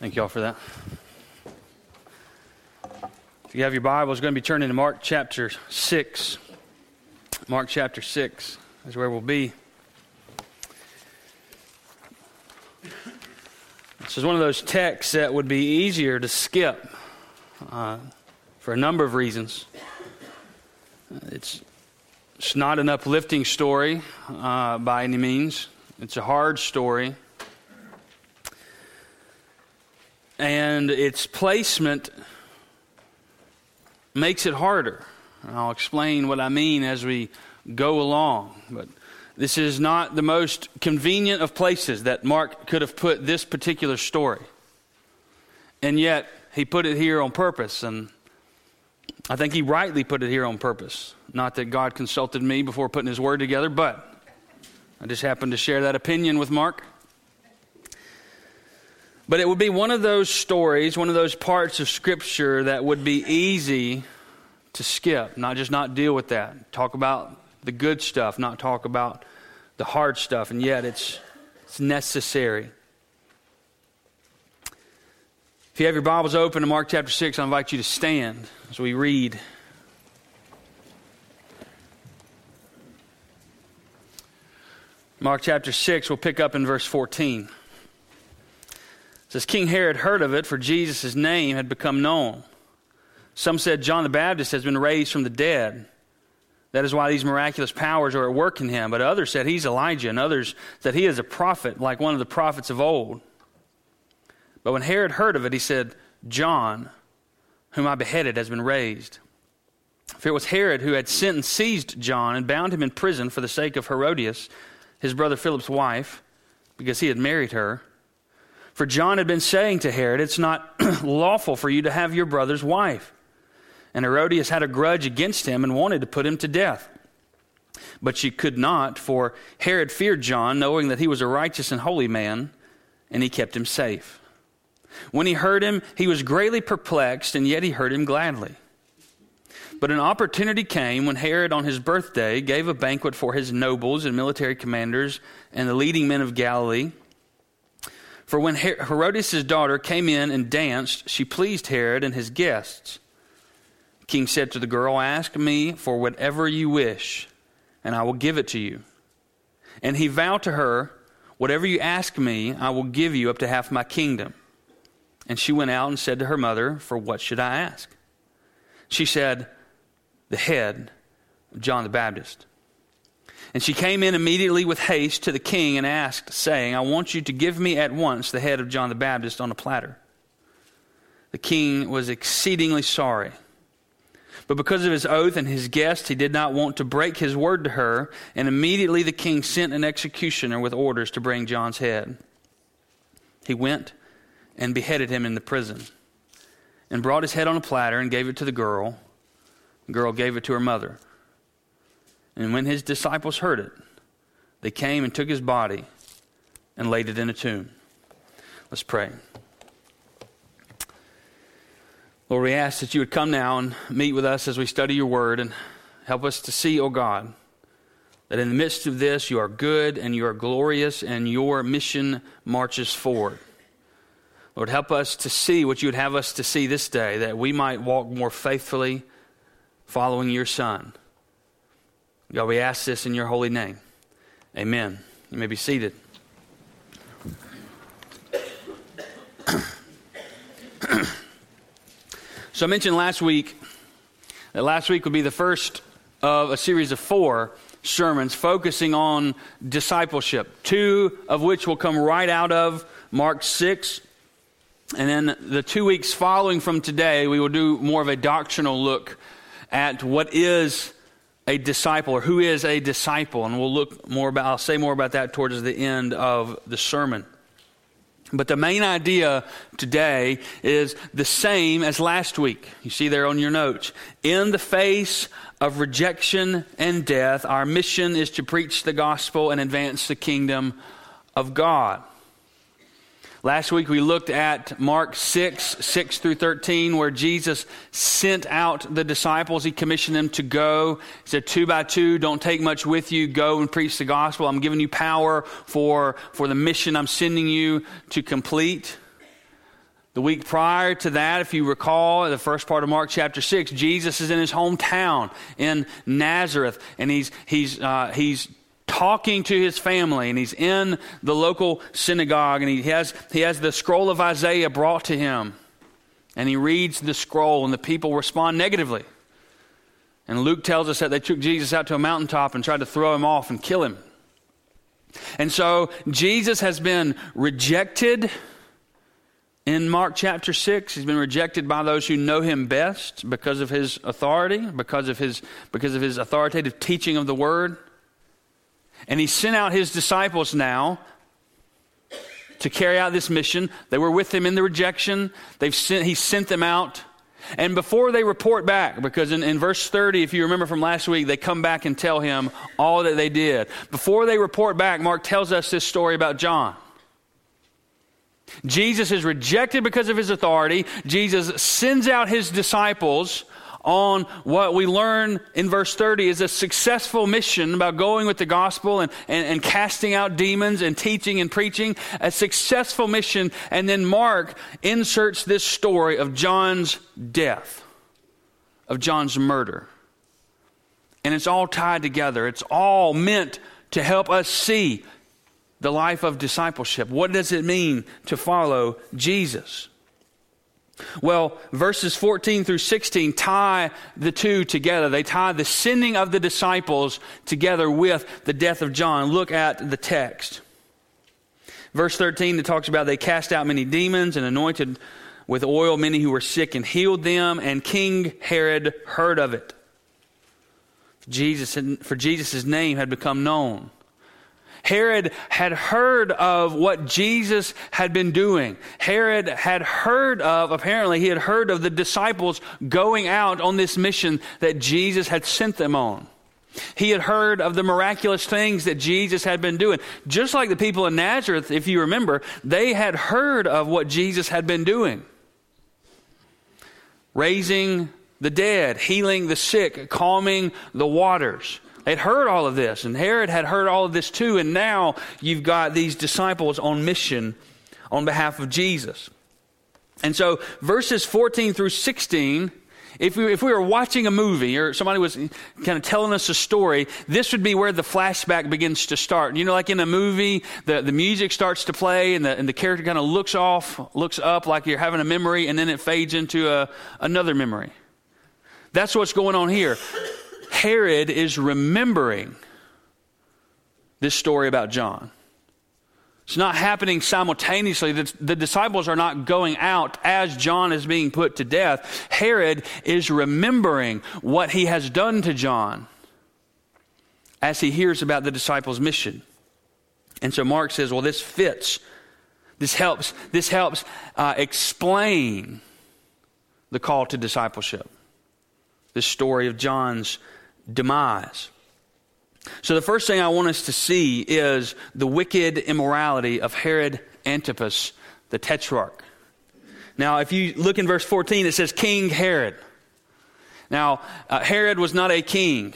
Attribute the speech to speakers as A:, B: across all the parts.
A: Thank you all for that. If you have your Bibles, going to be turning to Mark chapter 6. Mark chapter 6 is where we'll be. This is one of those texts that would be easier to skip uh, for a number of reasons. It's, it's not an uplifting story uh, by any means, it's a hard story and its placement makes it harder. And I'll explain what I mean as we go along. But this is not the most convenient of places that Mark could have put this particular story. And yet, he put it here on purpose. And I think he rightly put it here on purpose. Not that God consulted me before putting his word together, but I just happened to share that opinion with Mark. But it would be one of those stories, one of those parts of Scripture that would be easy to skip, not just not deal with that. Talk about the good stuff, not talk about the hard stuff, and yet it's, it's necessary. If you have your Bibles open to Mark chapter 6, I invite you to stand as we read. Mark chapter 6, we'll pick up in verse 14 says King Herod heard of it, for Jesus' name had become known. Some said John the Baptist has been raised from the dead. That is why these miraculous powers are at work in him. But others said he's Elijah, and others that he is a prophet, like one of the prophets of old. But when Herod heard of it, he said, John, whom I beheaded, has been raised. For it was Herod who had sent and seized John and bound him in prison for the sake of Herodias, his brother Philip's wife, because he had married her. For John had been saying to Herod, It's not lawful for you to have your brother's wife. And Herodias had a grudge against him and wanted to put him to death. But she could not, for Herod feared John, knowing that he was a righteous and holy man, and he kept him safe. When he heard him, he was greatly perplexed, and yet he heard him gladly. But an opportunity came when Herod, on his birthday, gave a banquet for his nobles and military commanders and the leading men of Galilee. For when Herodias' daughter came in and danced, she pleased Herod and his guests. The king said to the girl, Ask me for whatever you wish, and I will give it to you. And he vowed to her, Whatever you ask me, I will give you up to half my kingdom. And she went out and said to her mother, For what should I ask? She said, The head of John the Baptist. And she came in immediately with haste to the king and asked, saying, I want you to give me at once the head of John the Baptist on a platter. The king was exceedingly sorry. But because of his oath and his guest, he did not want to break his word to her, and immediately the king sent an executioner with orders to bring John's head. He went and beheaded him in the prison, and brought his head on a platter and gave it to the girl. The girl gave it to her mother. And when his disciples heard it, they came and took his body and laid it in a tomb. Let's pray. Lord, we ask that you would come now and meet with us as we study your word and help us to see, O oh God, that in the midst of this you are good and you are glorious and your mission marches forward. Lord, help us to see what you would have us to see this day, that we might walk more faithfully following your Son. God, we ask this in your holy name. Amen. You may be seated. so I mentioned last week that last week would be the first of a series of four sermons focusing on discipleship, two of which will come right out of Mark 6. And then the two weeks following from today, we will do more of a doctrinal look at what is a disciple or who is a disciple. And we'll look more about, I'll say more about that towards the end of the sermon. But the main idea today is the same as last week. You see there on your notes. In the face of rejection and death, our mission is to preach the gospel and advance the kingdom of God. Last week we looked at Mark 6, 6 through 13, where Jesus sent out the disciples. He commissioned them to go. He said, two by two, don't take much with you. Go and preach the gospel. I'm giving you power for, for the mission I'm sending you to complete. The week prior to that, if you recall, the first part of Mark chapter 6, Jesus is in his hometown in Nazareth, and he's, he's, uh, he's talking to his family, and he's in the local synagogue, and he has, he has the scroll of Isaiah brought to him. And he reads the scroll, and the people respond negatively. And Luke tells us that they took Jesus out to a mountaintop and tried to throw him off and kill him. And so Jesus has been rejected in Mark chapter 6, he's been rejected by those who know him best because of his authority, because of his, because of his authoritative teaching of the word. And he sent out his disciples now to carry out this mission. They were with him in the rejection. They've sent, he sent them out. And before they report back, because in, in verse 30, if you remember from last week, they come back and tell him all that they did. Before they report back, Mark tells us this story about John. Jesus is rejected because of his authority. Jesus sends out his disciples on what we learn in verse 30 is a successful mission about going with the gospel and, and, and, casting out demons and teaching and preaching. A successful mission. And then Mark inserts this story of John's death, of John's murder. And it's all tied together. It's all meant to help us see the life of discipleship. What does it mean to follow Jesus? Well, verses 14 through 16 tie the two together. They tie the sending of the disciples together with the death of John. Look at the text. Verse 13, it talks about they cast out many demons and anointed with oil many who were sick and healed them, and King Herod heard of it. Jesus, for Jesus' name had become known. Herod had heard of what Jesus had been doing. Herod had heard of, apparently, he had heard of the disciples going out on this mission that Jesus had sent them on. He had heard of the miraculous things that Jesus had been doing. Just like the people in Nazareth, if you remember, they had heard of what Jesus had been doing raising the dead, healing the sick, calming the waters. They'd heard all of this, and Herod had heard all of this too, and now you've got these disciples on mission on behalf of Jesus. And so, verses 14 through 16, if we, if we were watching a movie or somebody was kind of telling us a story, this would be where the flashback begins to start. You know, like in a movie, the, the music starts to play and the, and the character kind of looks off, looks up like you're having a memory, and then it fades into a, another memory. That's what's going on here. Herod is remembering this story about John. It's not happening simultaneously. The, the, disciples are not going out as John is being put to death. Herod is remembering what he has done to John as he hears about the disciples' mission. And so Mark says, well, this fits. This helps, this helps uh, explain the call to discipleship. This story of John's demise. So, the first thing I want us to see is the wicked immorality of Herod Antipas, the tetrarch. Now, if you look in verse 14, it says King Herod. Now, uh, Herod was not a king.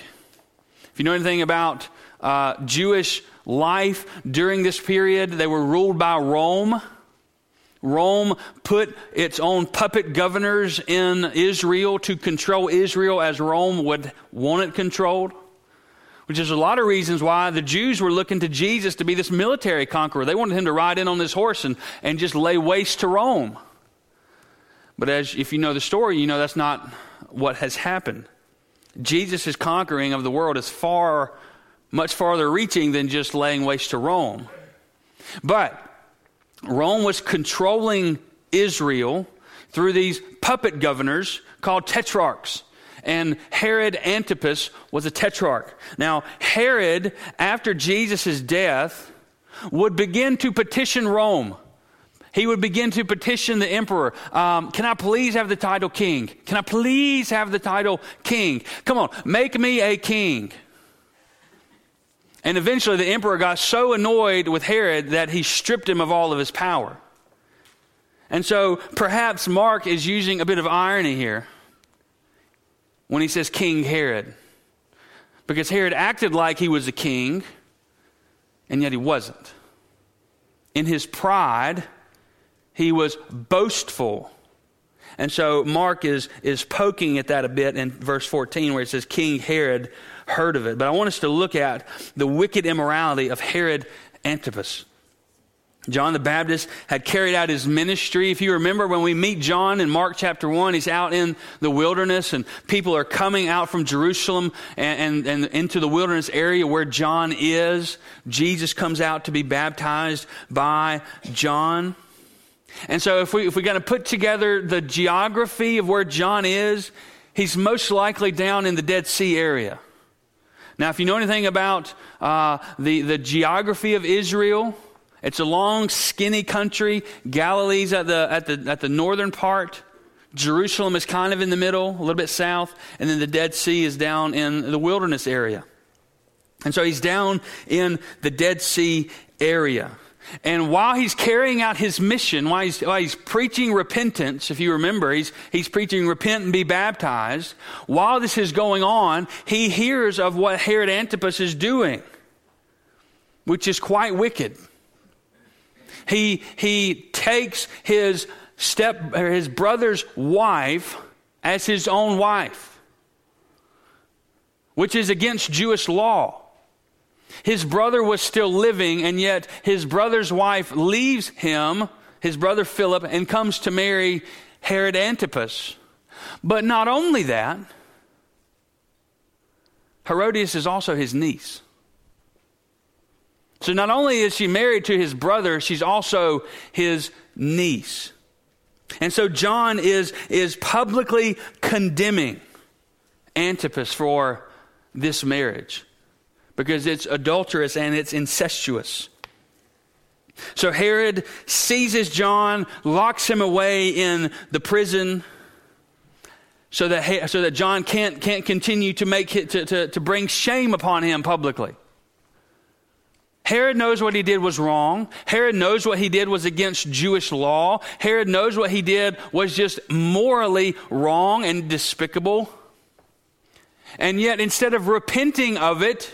A: If you know anything about uh, Jewish life during this period, they were ruled by Rome. Rome put its own puppet governors in Israel to control Israel as Rome would want it controlled. Which is a lot of reasons why the Jews were looking to Jesus to be this military conqueror. They wanted him to ride in on this horse and, and just lay waste to Rome. But as if you know the story, you know that's not what has happened. Jesus' conquering of the world is far, much farther reaching than just laying waste to Rome. But Rome was controlling Israel through these puppet governors called tetrarchs. And Herod Antipas was a tetrarch. Now, Herod, after Jesus' death, would begin to petition Rome. He would begin to petition the emperor. Um, can I please have the title king? Can I please have the title king? Come on, make me a king. And eventually the emperor got so annoyed with Herod that he stripped him of all of his power. And so perhaps Mark is using a bit of irony here when he says King Herod. Because Herod acted like he was a king, and yet he wasn't. In his pride, he was boastful. And so Mark is, is poking at that a bit in verse 14 where it says King Herod heard of it. But I want us to look at the wicked immorality of Herod Antipas. John the Baptist had carried out his ministry. If you remember when we meet John in Mark chapter 1, he's out in the wilderness and people are coming out from Jerusalem and, and, and, into the wilderness area where John is. Jesus comes out to be baptized by John. And so if, we, if we're going to put together the geography of where John is, he's most likely down in the Dead Sea area. Now, if you know anything about uh, the, the geography of Israel, it's a long, skinny country. Galilee's at the, at, the, at the northern part. Jerusalem is kind of in the middle, a little bit south. And then the Dead Sea is down in the wilderness area. And so he's down in the Dead Sea area. And while he's carrying out his mission, while he's, while he's preaching repentance, if you remember, he's, he's preaching repent and be baptized. While this is going on, he hears of what Herod Antipas is doing, which is quite wicked. He, he takes his step, his brother's wife as his own wife, which is against Jewish law. His brother was still living, and yet his brother's wife leaves him, his brother Philip, and comes to marry Herod Antipas. But not only that, Herodias is also his niece. So not only is she married to his brother, she's also his niece. And so John is, is publicly condemning Antipas for this marriage because it's adulterous and it's incestuous. So Herod seizes John, locks him away in the prison so that, so that John can't, can't continue to, make, to, to, to bring shame upon him publicly. Herod knows what he did was wrong. Herod knows what he did was against Jewish law. Herod knows what he did was just morally wrong and despicable. And yet, instead of repenting of it,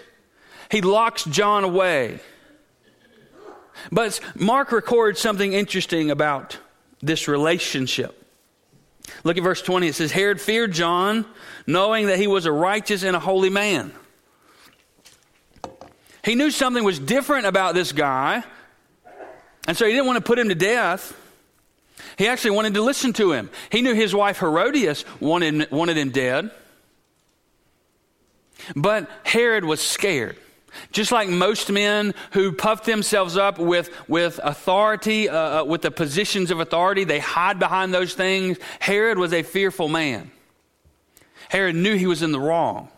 A: he locks John away. But Mark records something interesting about this relationship. Look at verse 20. It says, Herod feared John, knowing that he was a righteous and a holy man. He knew something was different about this guy, and so he didn't want to put him to death. He actually wanted to listen to him. He knew his wife Herodias wanted, wanted him dead. But Herod was scared. Just like most men who puff themselves up with, with authority, uh, uh, with the positions of authority, they hide behind those things. Herod was a fearful man. Herod knew he was in the wrong.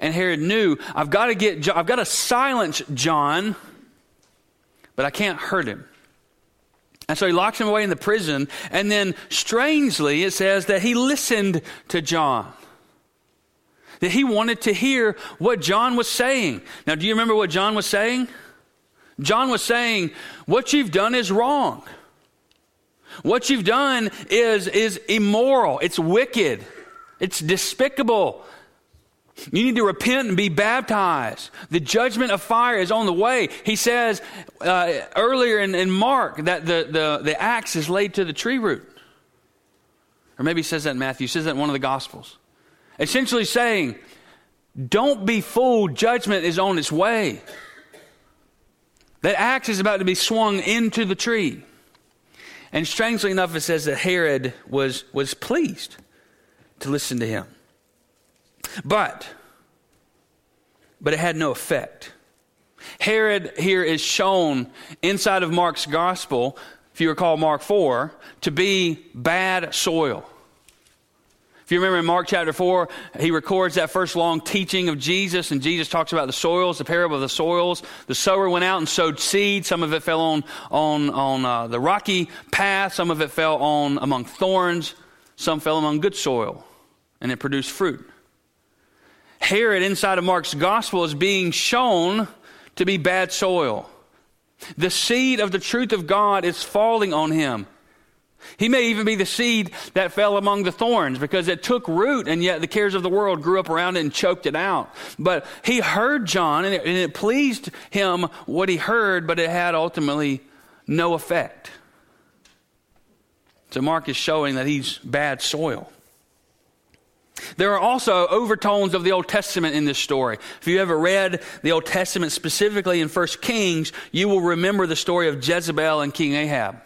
A: And Herod knew, I've got to get, I've got to silence John, but I can't hurt him. And so he locks him away in the prison. And then, strangely, it says that he listened to John that he wanted to hear what John was saying. Now, do you remember what John was saying? John was saying, What you've done is wrong. What you've done is, is immoral. It's wicked. It's despicable. You need to repent and be baptized. The judgment of fire is on the way. He says uh, earlier in, in Mark that the, the, the axe is laid to the tree root. Or maybe he says that in Matthew. He says that in one of the Gospels. Essentially saying, don't be fooled, judgment is on its way. That axe is about to be swung into the tree. And strangely enough, it says that Herod was, was pleased to listen to him. But, but it had no effect. Herod here is shown inside of Mark's gospel, if you recall Mark 4, to be bad soil. If you remember in Mark chapter 4, he records that first long teaching of Jesus, and Jesus talks about the soils, the parable of the soils. The sower went out and sowed seed. Some of it fell on, on, on uh, the rocky path, some of it fell on among thorns, some fell among good soil, and it produced fruit. Herod, inside of Mark's gospel, is being shown to be bad soil. The seed of the truth of God is falling on him. He may even be the seed that fell among the thorns because it took root and yet the cares of the world grew up around it and choked it out. But he heard John and it, and it pleased him what he heard, but it had ultimately no effect. So Mark is showing that he's bad soil. There are also overtones of the Old Testament in this story. If you ever read the Old Testament, specifically in 1 Kings, you will remember the story of Jezebel and King Ahab.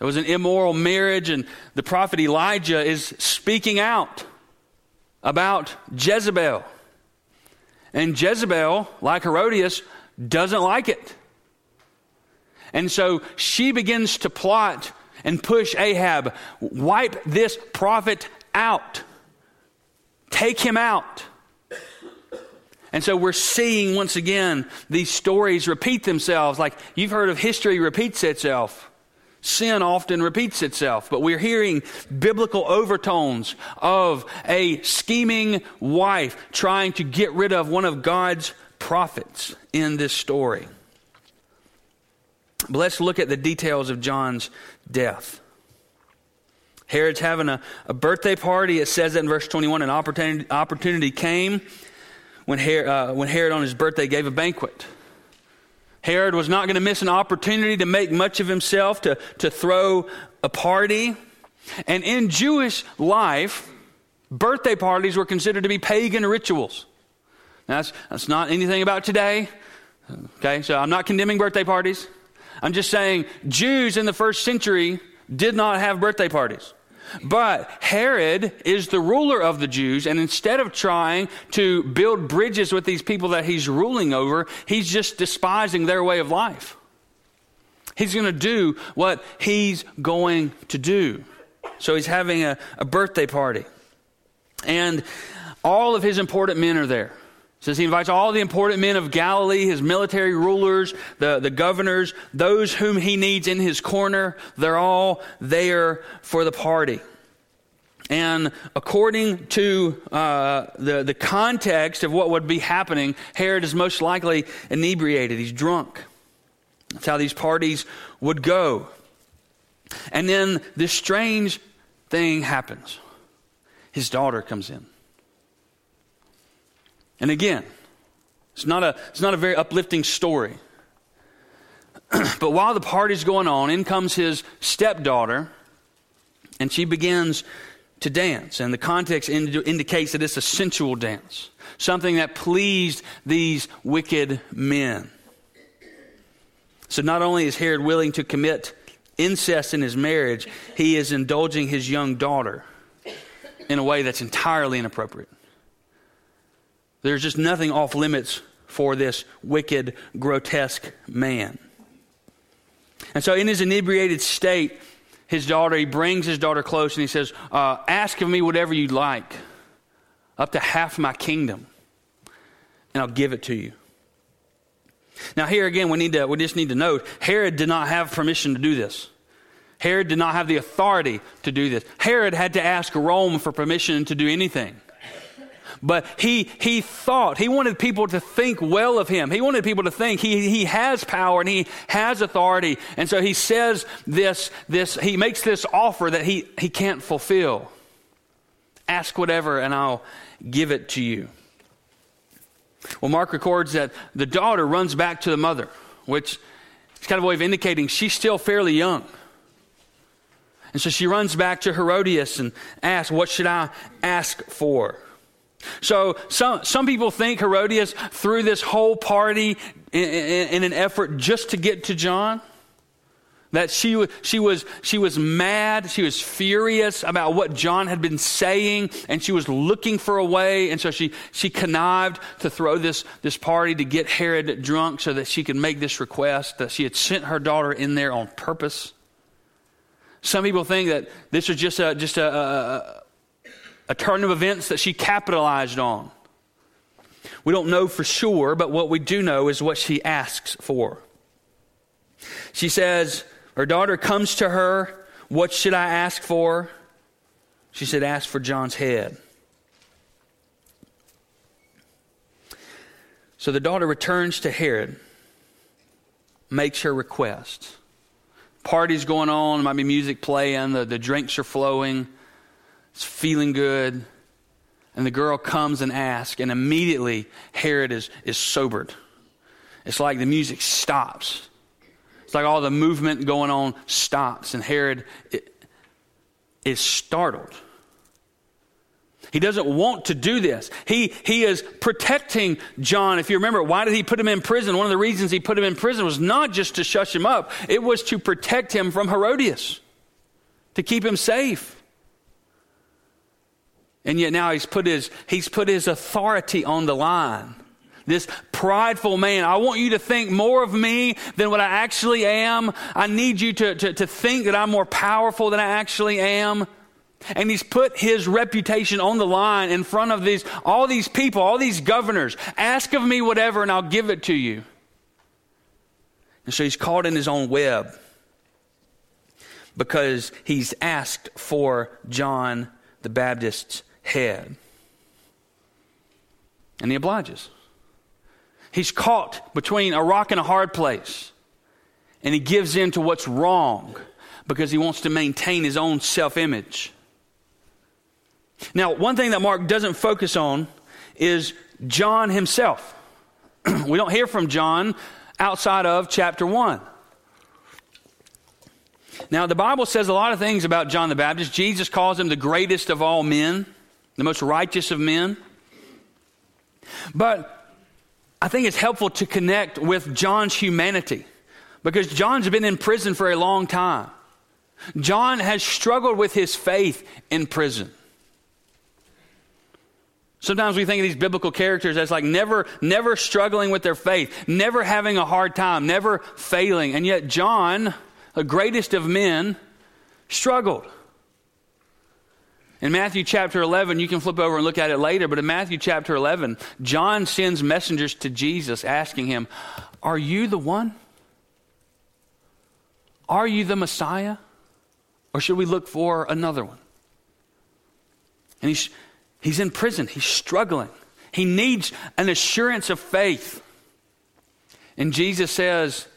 A: It was an immoral marriage, and the prophet Elijah is speaking out about Jezebel. And Jezebel, like Herodias, doesn't like it. And so she begins to plot and push Ahab, wipe this prophet out, take him out. And so we're seeing once again these stories repeat themselves. Like you've heard of history repeats itself. Sin often repeats itself, but we're hearing biblical overtones of a scheming wife trying to get rid of one of God's prophets in this story. But let's look at the details of John's death. Herod's having a, a birthday party. It says that in verse 21 an opportunity, opportunity came when Herod, uh, when Herod on his birthday gave a banquet. Herod was not going to miss an opportunity to make much of himself, to, to throw a party. And in Jewish life, birthday parties were considered to be pagan rituals. That's, that's not anything about today. Okay, so I'm not condemning birthday parties. I'm just saying Jews in the first century did not have birthday parties. But Herod is the ruler of the Jews, and instead of trying to build bridges with these people that he's ruling over, he's just despising their way of life. He's going to do what he's going to do. So he's having a, a birthday party. And all of his important men are there says he invites all the important men of Galilee, his military rulers, the, the governors, those whom he needs in his corner. They're all there for the party. And according to uh, the, the context of what would be happening, Herod is most likely inebriated. He's drunk. That's how these parties would go. And then this strange thing happens. His daughter comes in. And again, it's not a, it's not a very uplifting story. but while the party's going on, in comes his stepdaughter, and she begins to dance. And the context ind- indicates that it's a sensual dance, something that pleased these wicked men. So not only is Herod willing to commit incest in his marriage, he is indulging his young daughter in a way that's entirely inappropriate. There's just nothing off limits for this wicked, grotesque man. And so, in his inebriated state, his daughter, he brings his daughter close and he says, uh, Ask of me whatever you'd like, up to half my kingdom, and I'll give it to you. Now, here again, we, need to, we just need to note Herod did not have permission to do this. Herod did not have the authority to do this. Herod had to ask Rome for permission to do anything. But he, he thought, he wanted people to think well of him. He wanted people to think he, he has power and he has authority. And so he says this, this, he makes this offer that he, he can't fulfill. Ask whatever and I'll give it to you. Well, Mark records that the daughter runs back to the mother, which is kind of a way of indicating she's still fairly young. And so she runs back to Herodias and asks, What should I ask for? So some, some people think Herodias threw this whole party in, in, in, an effort just to get to John. That she, she, was, she was mad, she was furious about what John had been saying, and she was looking for a way, and so she, she connived to throw this, this party to get Herod drunk so that she could make this request, that she had sent her daughter in there on purpose. Some people think that this was just a, just a, a a turn of events that she capitalized on. We don't know for sure, but what we do know is what she asks for. She says, her daughter comes to her, What should I ask for? She said, Ask for John's head. So the daughter returns to Herod, makes her request. Party's going on, might be music playing, the, the drinks are flowing. It's feeling good. And the girl comes and asks, and immediately Herod is, is sobered. It's like the music stops. It's like all the movement going on stops, and Herod is startled. He doesn't want to do this. He, he is protecting John. If you remember, why did he put him in prison? One of the reasons he put him in prison was not just to shush him up, it was to protect him from Herodias, to keep him safe. And yet now he's put his, he's put his authority on the line. This prideful man, I want you to think more of me than what I actually am. I need you to, to, to think that I'm more powerful than I actually am. And he's put his reputation on the line in front of these, all these people, all these governors. Ask of me whatever and I'll give it to you. And so he's caught in his own web because he's asked for John the Baptist's head. And he obliges. He's caught between a rock and a hard place. And he gives in to what's wrong because he wants to maintain his own self image. Now, one thing that Mark doesn't focus on is John himself. we don't hear from John outside of chapter 1. Now, the Bible says a lot of things about John the Baptist. Jesus calls him the greatest of all men, the most righteous of men. But I think it's helpful to connect with John's humanity because John's been in prison for a long time. John has struggled with his faith in prison. Sometimes we think of these biblical characters as like never, never struggling with their faith, never having a hard time, never failing. And yet, John, the greatest of men, struggled. In Matthew chapter 11, you can flip over and look at it later, but in Matthew chapter 11, John sends messengers to Jesus asking him, Are you the one? Are you the Messiah? Or should we look for another one? And he's He's in prison, he's struggling. He needs an assurance of faith. And Jesus says,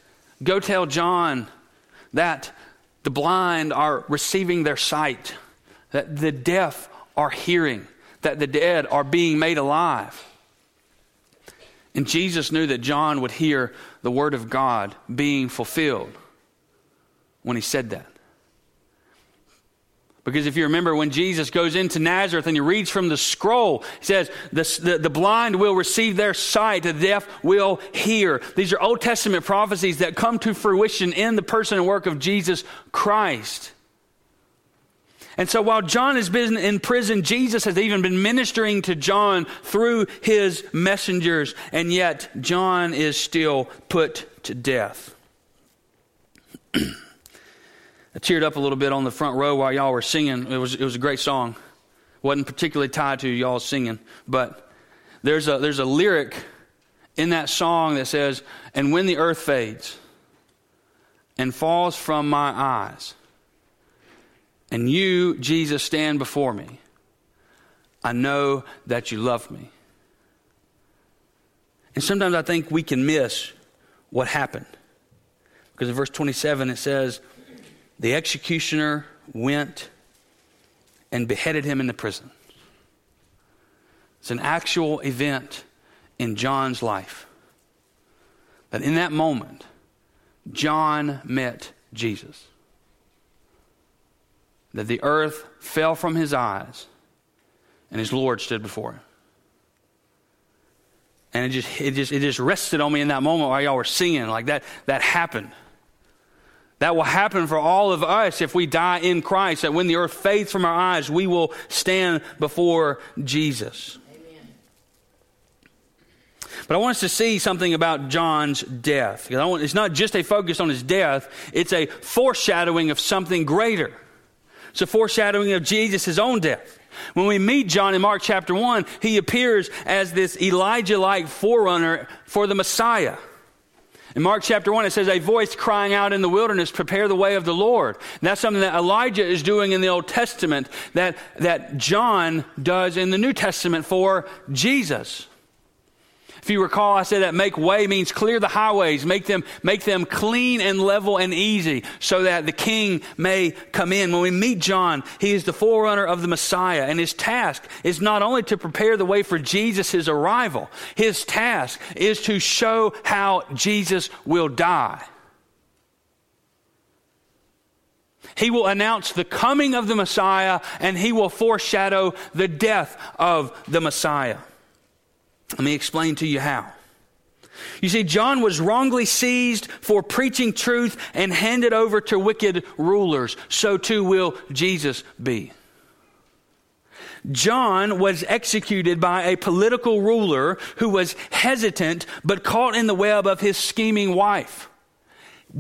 A: Go tell John that the blind are receiving their sight, that the deaf are hearing, that the dead are being made alive. And Jesus knew that John would hear the word of God being fulfilled when he said that. Because if you remember when Jesus goes into Nazareth and he reads from the scroll, he says, the, the, the, blind will receive their sight, the deaf will hear. These are Old Testament prophecies that come to fruition in the person and work of Jesus Christ. And so while John has been in prison, Jesus has even been ministering to John through his messengers, and yet John is still put to death. I teared up a little bit on the front row while y'all were singing. It was, it was a great song. Wasn't particularly tied to y'all singing, but there's a, there's a lyric in that song that says, And when the earth fades and falls from my eyes, and you, Jesus, stand before me, I know that you love me. And sometimes I think we can miss what happened. Because in verse 27 it says, the executioner went and beheaded him in the prison. It's an actual event in John's life. That in that moment, John met Jesus. That the earth fell from his eyes and his Lord stood before him. And it just, it just, it just rested on me in that moment while y'all were singing. Like that, that happened. That will happen for all of us if we die in Christ, that when the earth fades from our eyes, we will stand before Jesus. Amen. But I want us to see something about John's death. Want, it's not just a focus on his death, it's a foreshadowing of something greater. It's a foreshadowing of Jesus' own death. When we meet John in Mark chapter 1, he appears as this Elijah like forerunner for the Messiah. In Mark chapter 1, it says, A voice crying out in the wilderness, prepare the way of the Lord. And that's something that Elijah is doing in the Old Testament that, that John does in the New Testament for Jesus. If you recall, I said that make way means clear the highways, make them, make them clean and level and easy so that the king may come in. When we meet John, he is the forerunner of the Messiah, and his task is not only to prepare the way for Jesus' arrival, his task is to show how Jesus will die. He will announce the coming of the Messiah and he will foreshadow the death of the Messiah. Let me explain to you how. You see, John was wrongly seized for preaching truth and handed over to wicked rulers. So too will Jesus be. John was executed by a political ruler who was hesitant but caught in the web of his scheming wife.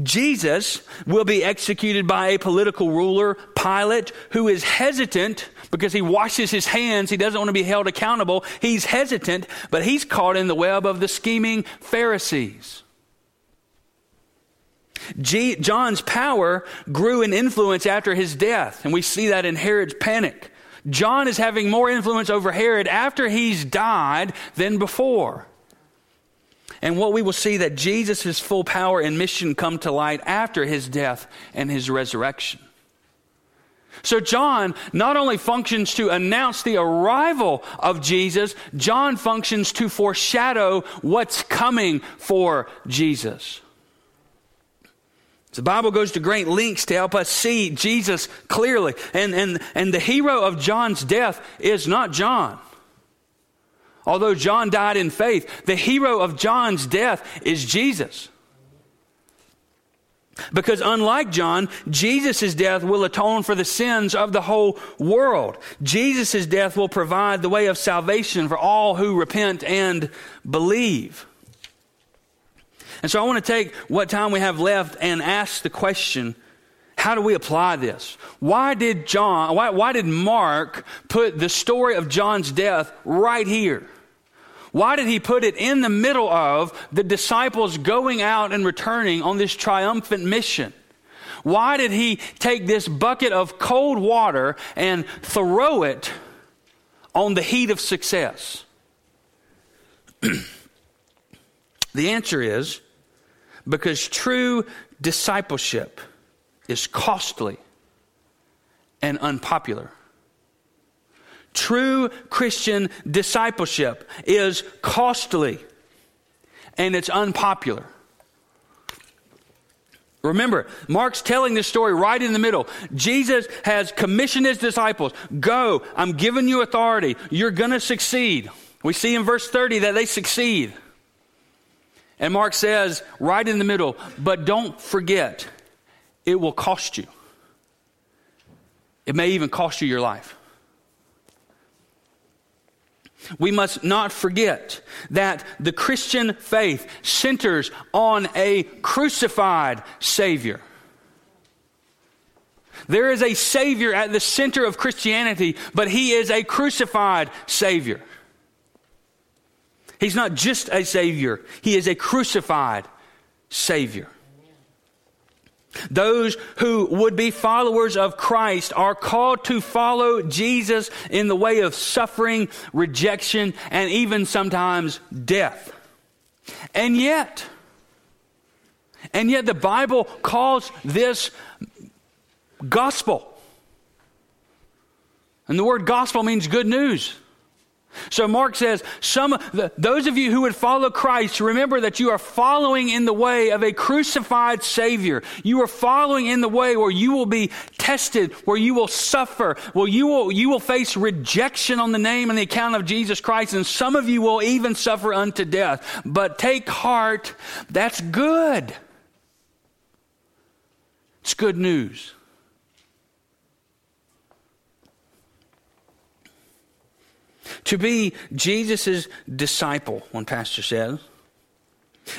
A: Jesus will be executed by a political ruler, Pilate, who is hesitant because he washes his hands. He doesn't want to be held accountable. He's hesitant, but he's caught in the web of the scheming Pharisees. G- John's power grew in influence after his death, and we see that in Herod's panic. John is having more influence over Herod after he's died than before. And what we will see that Jesus' full power and mission come to light after his death and his resurrection. So, John not only functions to announce the arrival of Jesus, John functions to foreshadow what's coming for Jesus. The Bible goes to great lengths to help us see Jesus clearly. And, and, and the hero of John's death is not John. Although John died in faith, the hero of John's death is Jesus. Because unlike John, Jesus' death will atone for the sins of the whole world. Jesus' death will provide the way of salvation for all who repent and believe. And so I want to take what time we have left and ask the question how do we apply this? Why did John, why, why did Mark put the story of John's death right here? Why did he put it in the middle of the disciples going out and returning on this triumphant mission? Why did he take this bucket of cold water and throw it on the heat of success? the answer is because true discipleship is costly and unpopular. True Christian discipleship is costly and it's unpopular. Remember, Mark's telling this story right in the middle. Jesus has commissioned his disciples Go, I'm giving you authority. You're going to succeed. We see in verse 30 that they succeed. And Mark says, right in the middle, but don't forget, it will cost you. It may even cost you your life. We must not forget that the Christian faith centers on a crucified Savior. There is a Savior at the center of Christianity, but He is a crucified Savior. He's not just a Savior, He is a crucified Savior. Those who would be followers of Christ are called to follow Jesus in the way of suffering, rejection, and even sometimes death. And yet, and yet the Bible calls this gospel. And the word gospel means good news. So Mark says, some the, those of you who would follow Christ, remember that you are following in the way of a crucified Savior. You are following in the way where you will be tested, where you will suffer, where you will, you will face rejection on the name and the account of Jesus Christ, and some of you will even suffer unto death. But take heart, that's good. It's good news. To be Jesus' disciple, one pastor says,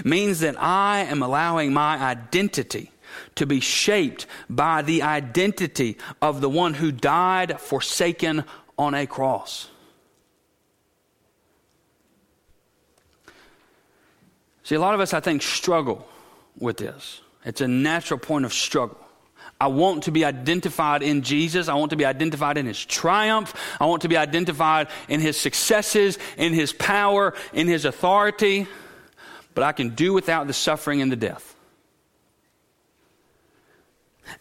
A: means that I am allowing my identity to be shaped by the identity of the one who died forsaken on a cross. See, a lot of us, I think, struggle with this. It's a natural point of struggle. I want to be identified in Jesus. I want to be identified in his triumph. I want to be identified in his successes, in his power, in his authority. But I can do without the suffering and the death.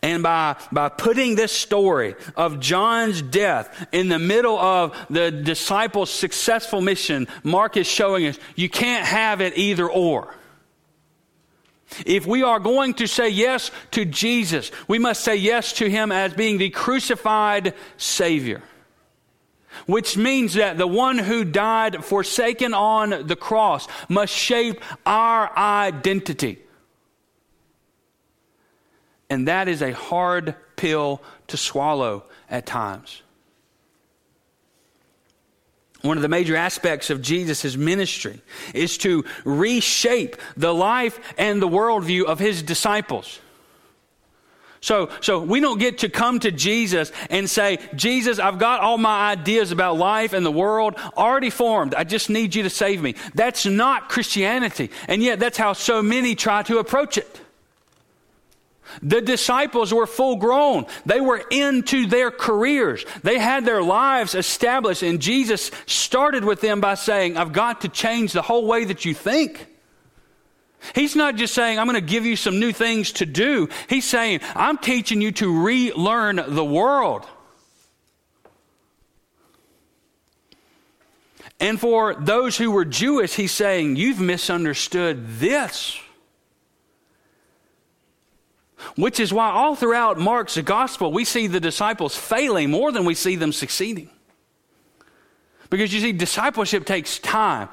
A: And by, by putting this story of John's death in the middle of the disciples' successful mission, Mark is showing us you can't have it either or. If we are going to say yes to Jesus, we must say yes to him as being the crucified Savior. Which means that the one who died forsaken on the cross must shape our identity. And that is a hard pill to swallow at times. One of the major aspects of Jesus' ministry is to reshape the life and the worldview of his disciples. So, so we don't get to come to Jesus and say, Jesus, I've got all my ideas about life and the world already formed. I just need you to save me. That's not Christianity. And yet that's how so many try to approach it. The disciples were full grown. They were into their careers. They had their lives established, and Jesus started with them by saying, I've got to change the whole way that you think. He's not just saying, I'm going to give you some new things to do. He's saying, I'm teaching you to relearn the world. And for those who were Jewish, he's saying, You've misunderstood this. Which is why all throughout Mark's gospel, we see the disciples failing more than we see them succeeding. Because you see, discipleship takes time.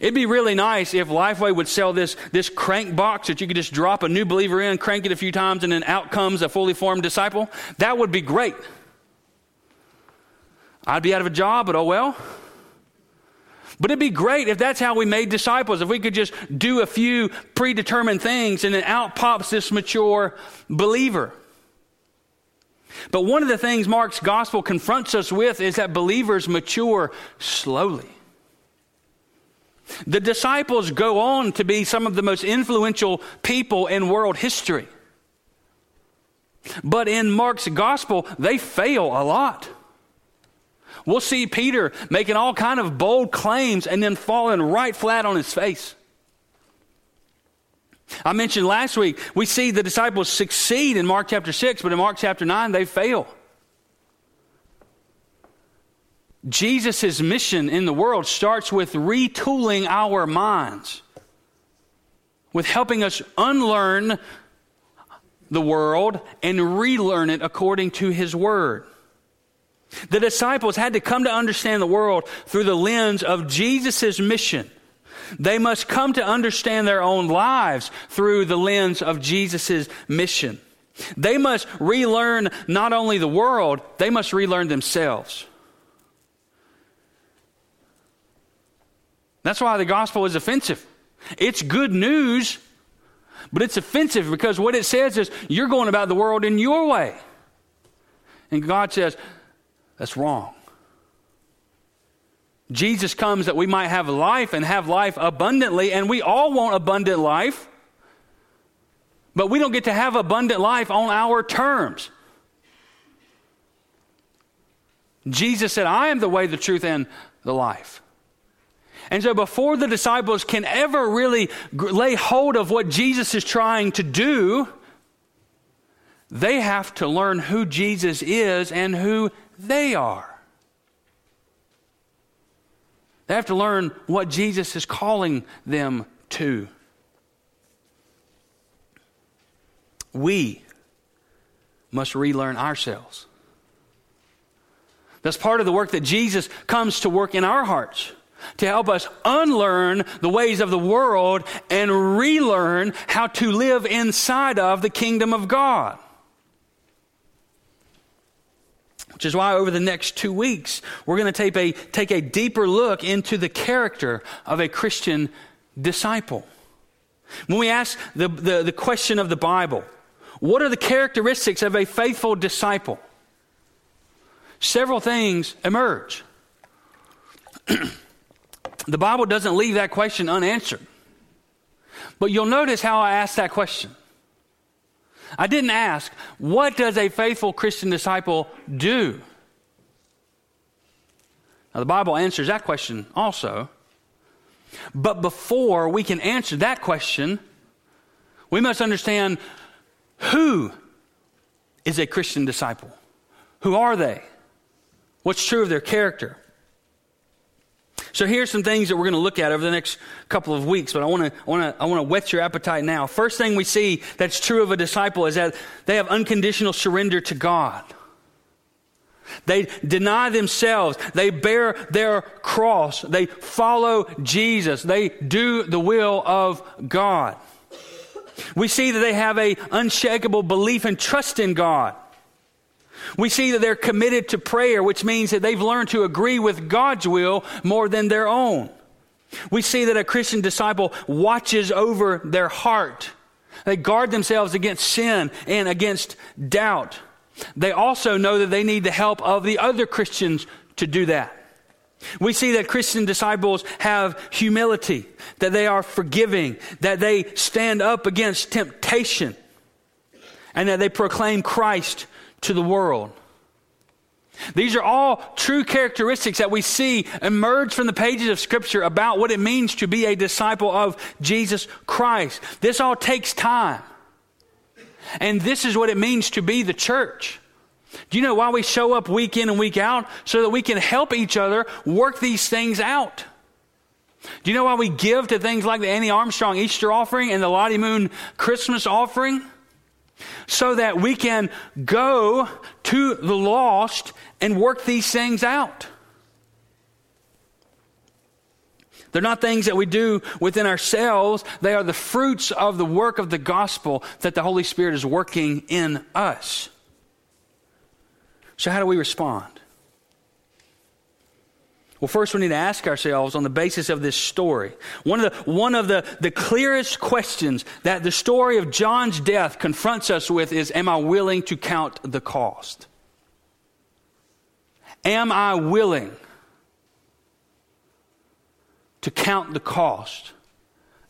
A: It'd be really nice if Lifeway would sell this, this crank box that you could just drop a new believer in, crank it a few times, and then out comes a fully formed disciple. That would be great. I'd be out of a job, but oh well. But it'd be great if that's how we made disciples, if we could just do a few predetermined things and then out pops this mature believer. But one of the things Mark's gospel confronts us with is that believers mature slowly. The disciples go on to be some of the most influential people in world history. But in Mark's gospel, they fail a lot. We'll see Peter making all kind of bold claims and then falling right flat on his face. I mentioned last week, we see the disciples succeed in Mark chapter 6, but in Mark chapter 9, they fail. Jesus' mission in the world starts with retooling our minds, with helping us unlearn the world and relearn it according to his word. The disciples had to come to understand the world through the lens of Jesus' mission. They must come to understand their own lives through the lens of Jesus' mission. They must relearn not only the world, they must relearn themselves. That's why the gospel is offensive. It's good news, but it's offensive because what it says is you're going about the world in your way. And God says, that's wrong. Jesus comes that we might have life and have life abundantly, and we all want abundant life, but we don't get to have abundant life on our terms. Jesus said, I am the way, the truth, and the life. And so, before the disciples can ever really lay hold of what Jesus is trying to do, they have to learn who Jesus is and who they are. They have to learn what Jesus is calling them to. We must relearn ourselves. That's part of the work that Jesus comes to work in our hearts to help us unlearn the ways of the world and relearn how to live inside of the kingdom of God. Which is why over the next two weeks, we're going to take a, take a deeper look into the character of a Christian disciple. When we ask the, the, the question of the Bible, what are the characteristics of a faithful disciple? Several things emerge. the Bible doesn't leave that question unanswered. But you'll notice how I asked that question. I didn't ask, what does a faithful Christian disciple do? Now, the Bible answers that question also. But before we can answer that question, we must understand who is a Christian disciple? Who are they? What's true of their character? So here's some things that we're going to look at over the next couple of weeks, but I want to I want to I want to whet your appetite now. First thing we see that's true of a disciple is that they have unconditional surrender to God. They deny themselves. They bear their cross. They follow Jesus. They do the will of God. We see that they have a unshakable belief and trust in God. We see that they're committed to prayer, which means that they've learned to agree with God's will more than their own. We see that a Christian disciple watches over their heart. They guard themselves against sin and against doubt. They also know that they need the help of the other Christians to do that. We see that Christian disciples have humility, that they are forgiving, that they stand up against temptation, and that they proclaim Christ to the world. These are all true characteristics that we see emerge from the pages of Scripture about what it means to be a disciple of Jesus Christ. This all takes time. And this is what it means to be the church. Do you know why we show up week in and week out? So that we can help each other work these things out. Do you know why we give to things like the Annie Armstrong Easter offering and the Lottie Moon Christmas offering? So that we can go to the lost and work these things out. They're not things that we do within ourselves. They are the fruits of the work of the gospel that the Holy Spirit is working in us. So, how do we respond? Well, first we need to ask ourselves on the basis of this story. One of the, one of the, the clearest questions that the story of John's death confronts us with is Am I willing to count the cost? Am I willing to count the cost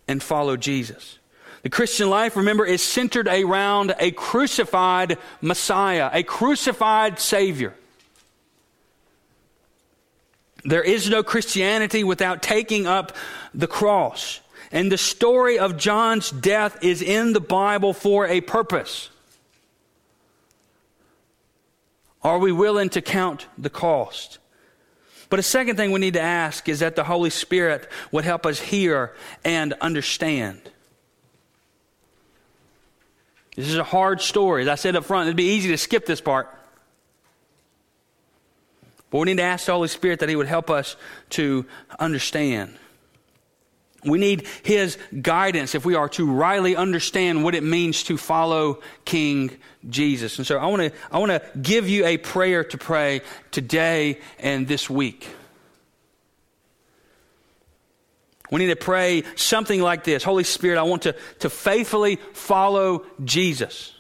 A: and follow Jesus? The Christian life, remember, is centered around a crucified Messiah, a crucified Savior. There is no Christianity without taking up the cross. And the story of John's death is in the Bible for a purpose. Are we willing to count the cost? But a second thing we need to ask is that the Holy Spirit would help us hear and understand. This is a hard story. As I said up front, it'd be easy to skip this part. But we need to ask the Holy Spirit that He would help us to understand. We need His guidance if we are to rightly understand what it means to follow King Jesus. And so I want to, I want to give you a prayer to pray today and this week. We need to pray something like this Holy Spirit, I want to, to faithfully follow Jesus.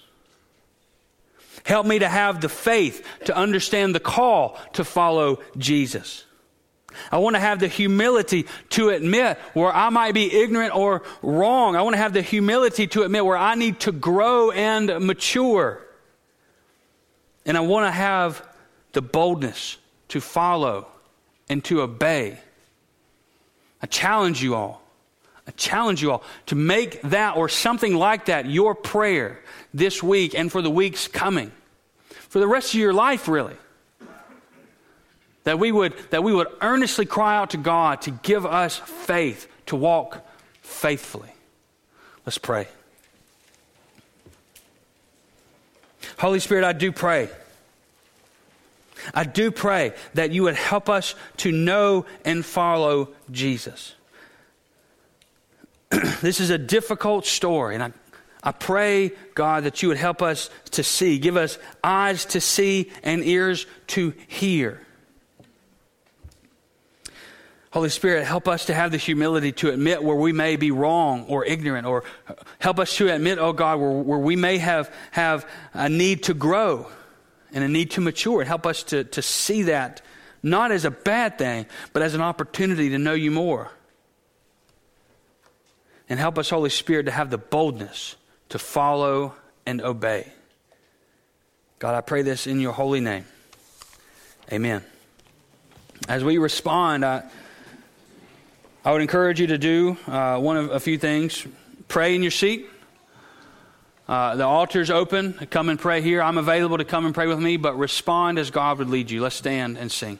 A: Help me to have the faith to understand the call to follow Jesus. I want to have the humility to admit where I might be ignorant or wrong. I want to have the humility to admit where I need to grow and mature. And I want to have the boldness to follow and to obey. I challenge you all. I challenge you all to make that or something like that your prayer this week and for the weeks coming. For the rest of your life, really. That we would, that we would earnestly cry out to God to give us faith to walk faithfully. Let's pray. Holy Spirit, I do pray. I do pray that you would help us to know and follow Jesus. this is a difficult story, and I, I pray, God, that you would help us to see, give us eyes to see and ears to hear. Holy Spirit, help us to have the humility to admit where we may be wrong or ignorant, or help us to admit, oh God, where, where we may have, have a need to grow and a need to mature. Help us to, to see that not as a bad thing, but as an opportunity to know you more. And help us, Holy Spirit, to have the boldness to follow and obey. God, I pray this in your holy name. Amen. As we respond, I, I would encourage you to do uh, one of a few things. Pray in your seat. Uh, the altar's open. Come and pray here. I'm available to come and pray with me, but respond as God would lead you. Let's stand and sing.